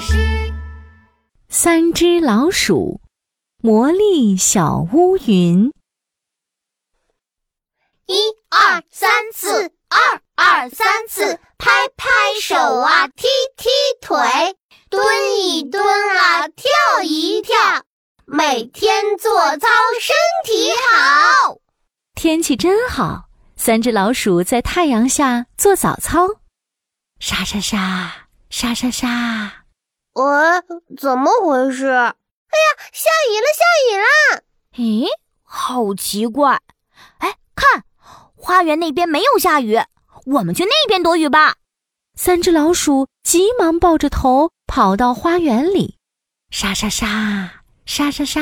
师。三只老鼠，魔力小乌云。一二三四，二二三四，拍拍手啊，踢踢腿，蹲一蹲啊，跳一跳，每天做操身体好。天气真好，三只老鼠在太阳下做早操，沙沙沙，沙沙沙。呃，怎么回事？哎呀，下雨了，下雨了！咦，好奇怪！哎，看，花园那边没有下雨，我们去那边躲雨吧。三只老鼠急忙抱着头跑到花园里，沙沙沙，沙沙沙。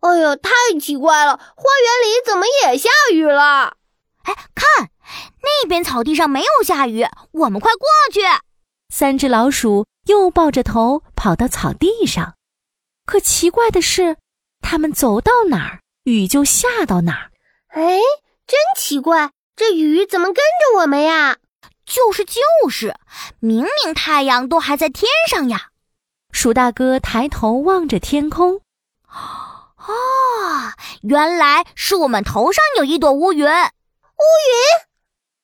哎呀，太奇怪了，花园里怎么也下雨了？哎，看，那边草地上没有下雨，我们快过去。三只老鼠又抱着头跑到草地上，可奇怪的是，它们走到哪儿，雨就下到哪儿。哎，真奇怪，这雨怎么跟着我们呀？就是就是，明明太阳都还在天上呀！鼠大哥抬头望着天空，哦，原来是我们头上有一朵乌云。乌云，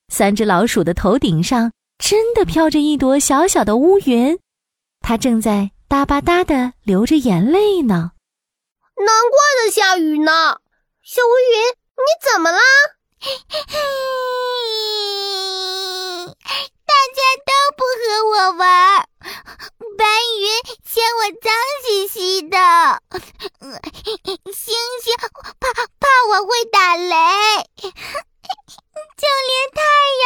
三只老鼠的头顶上。真的飘着一朵小小的乌云，它正在哒吧哒的流着眼泪呢。难怪在下雨呢。小乌云，你怎么了？大家都不和我玩，白云嫌我脏兮兮的，星星怕怕我会打雷。就连太阳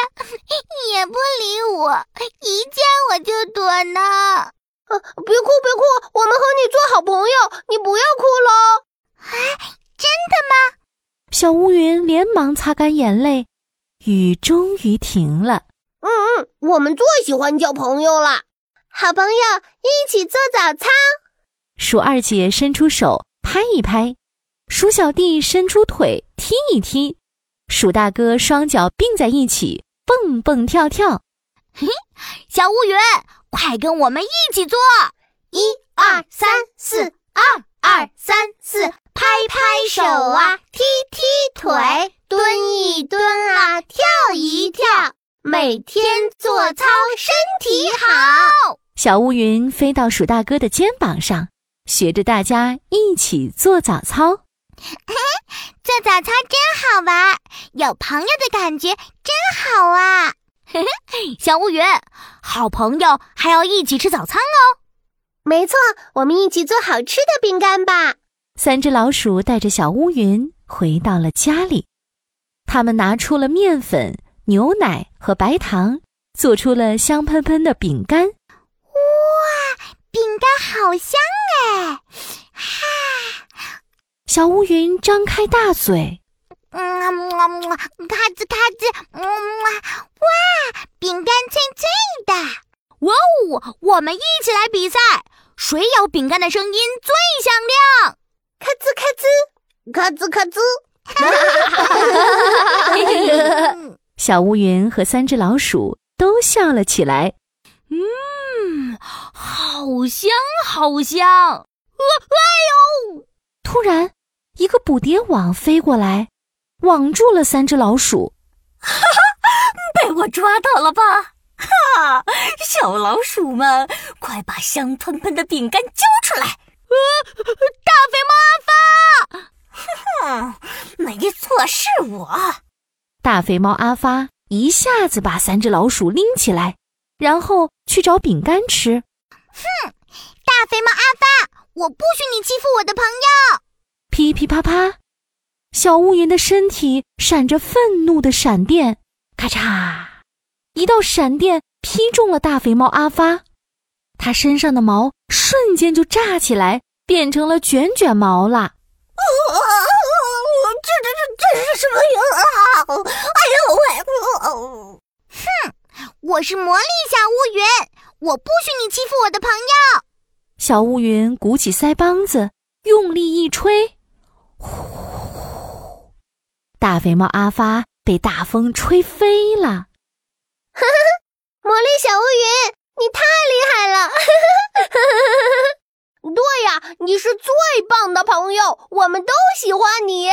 也不理我，一见我就躲呢。啊，别哭别哭，我们和你做好朋友，你不要哭喽。哎，真的吗？小乌云连忙擦干眼泪，雨终于停了。嗯嗯，我们最喜欢交朋友了，好朋友一起做早操。鼠二姐伸出手拍一拍，鼠小弟伸出腿踢一踢。鼠大哥双脚并在一起，蹦蹦跳跳。嘿，小乌云，快跟我们一起做！一二三四，二二三四，拍拍手啊，踢踢腿，蹲一蹲啊，跳一跳，每天做操身体好。小乌云飞到鼠大哥的肩膀上，学着大家一起做早操。做早操真好玩，有朋友的感觉真好啊！小乌云，好朋友还要一起吃早餐哦。没错，我们一起做好吃的饼干吧。三只老鼠带着小乌云回到了家里，他们拿出了面粉、牛奶和白糖，做出了香喷喷的饼干。哇，饼干好香哎！哈。小乌云张开大嘴，嗯啊啊咔吱咔吱，嗯哇，饼干脆脆的！哇哦，我们一起来比赛，谁咬饼干的声音最响亮？咔吱咔吱，咔吱咔吱。哈哈哈小乌云和三只老鼠都笑了起来。嗯，好香，好香！呃，哎呦！突然。一个捕蝶网飞过来，网住了三只老鼠。哈哈，被我抓到了吧？哈，小老鼠们，快把香喷喷的饼干交出来！呃，大肥猫阿发，哼哼，没错，是我。大肥猫阿发一下子把三只老鼠拎起来，然后去找饼干吃。哼，大肥猫阿发，我不许你欺负我的朋友！噼噼啪啪，小乌云的身体闪着愤怒的闪电，咔嚓，一道闪电劈中了大肥猫阿发，它身上的毛瞬间就炸起来，变成了卷卷毛了。这这这这是什么呀？哎呦喂！哼，我是魔力小乌云，我不许你欺负我的朋友。小乌云鼓起腮帮子，用力一吹。大肥猫阿发被大风吹飞了。魔力小乌云，你太厉害了。对呀，你是最棒的朋友，我们都喜欢你。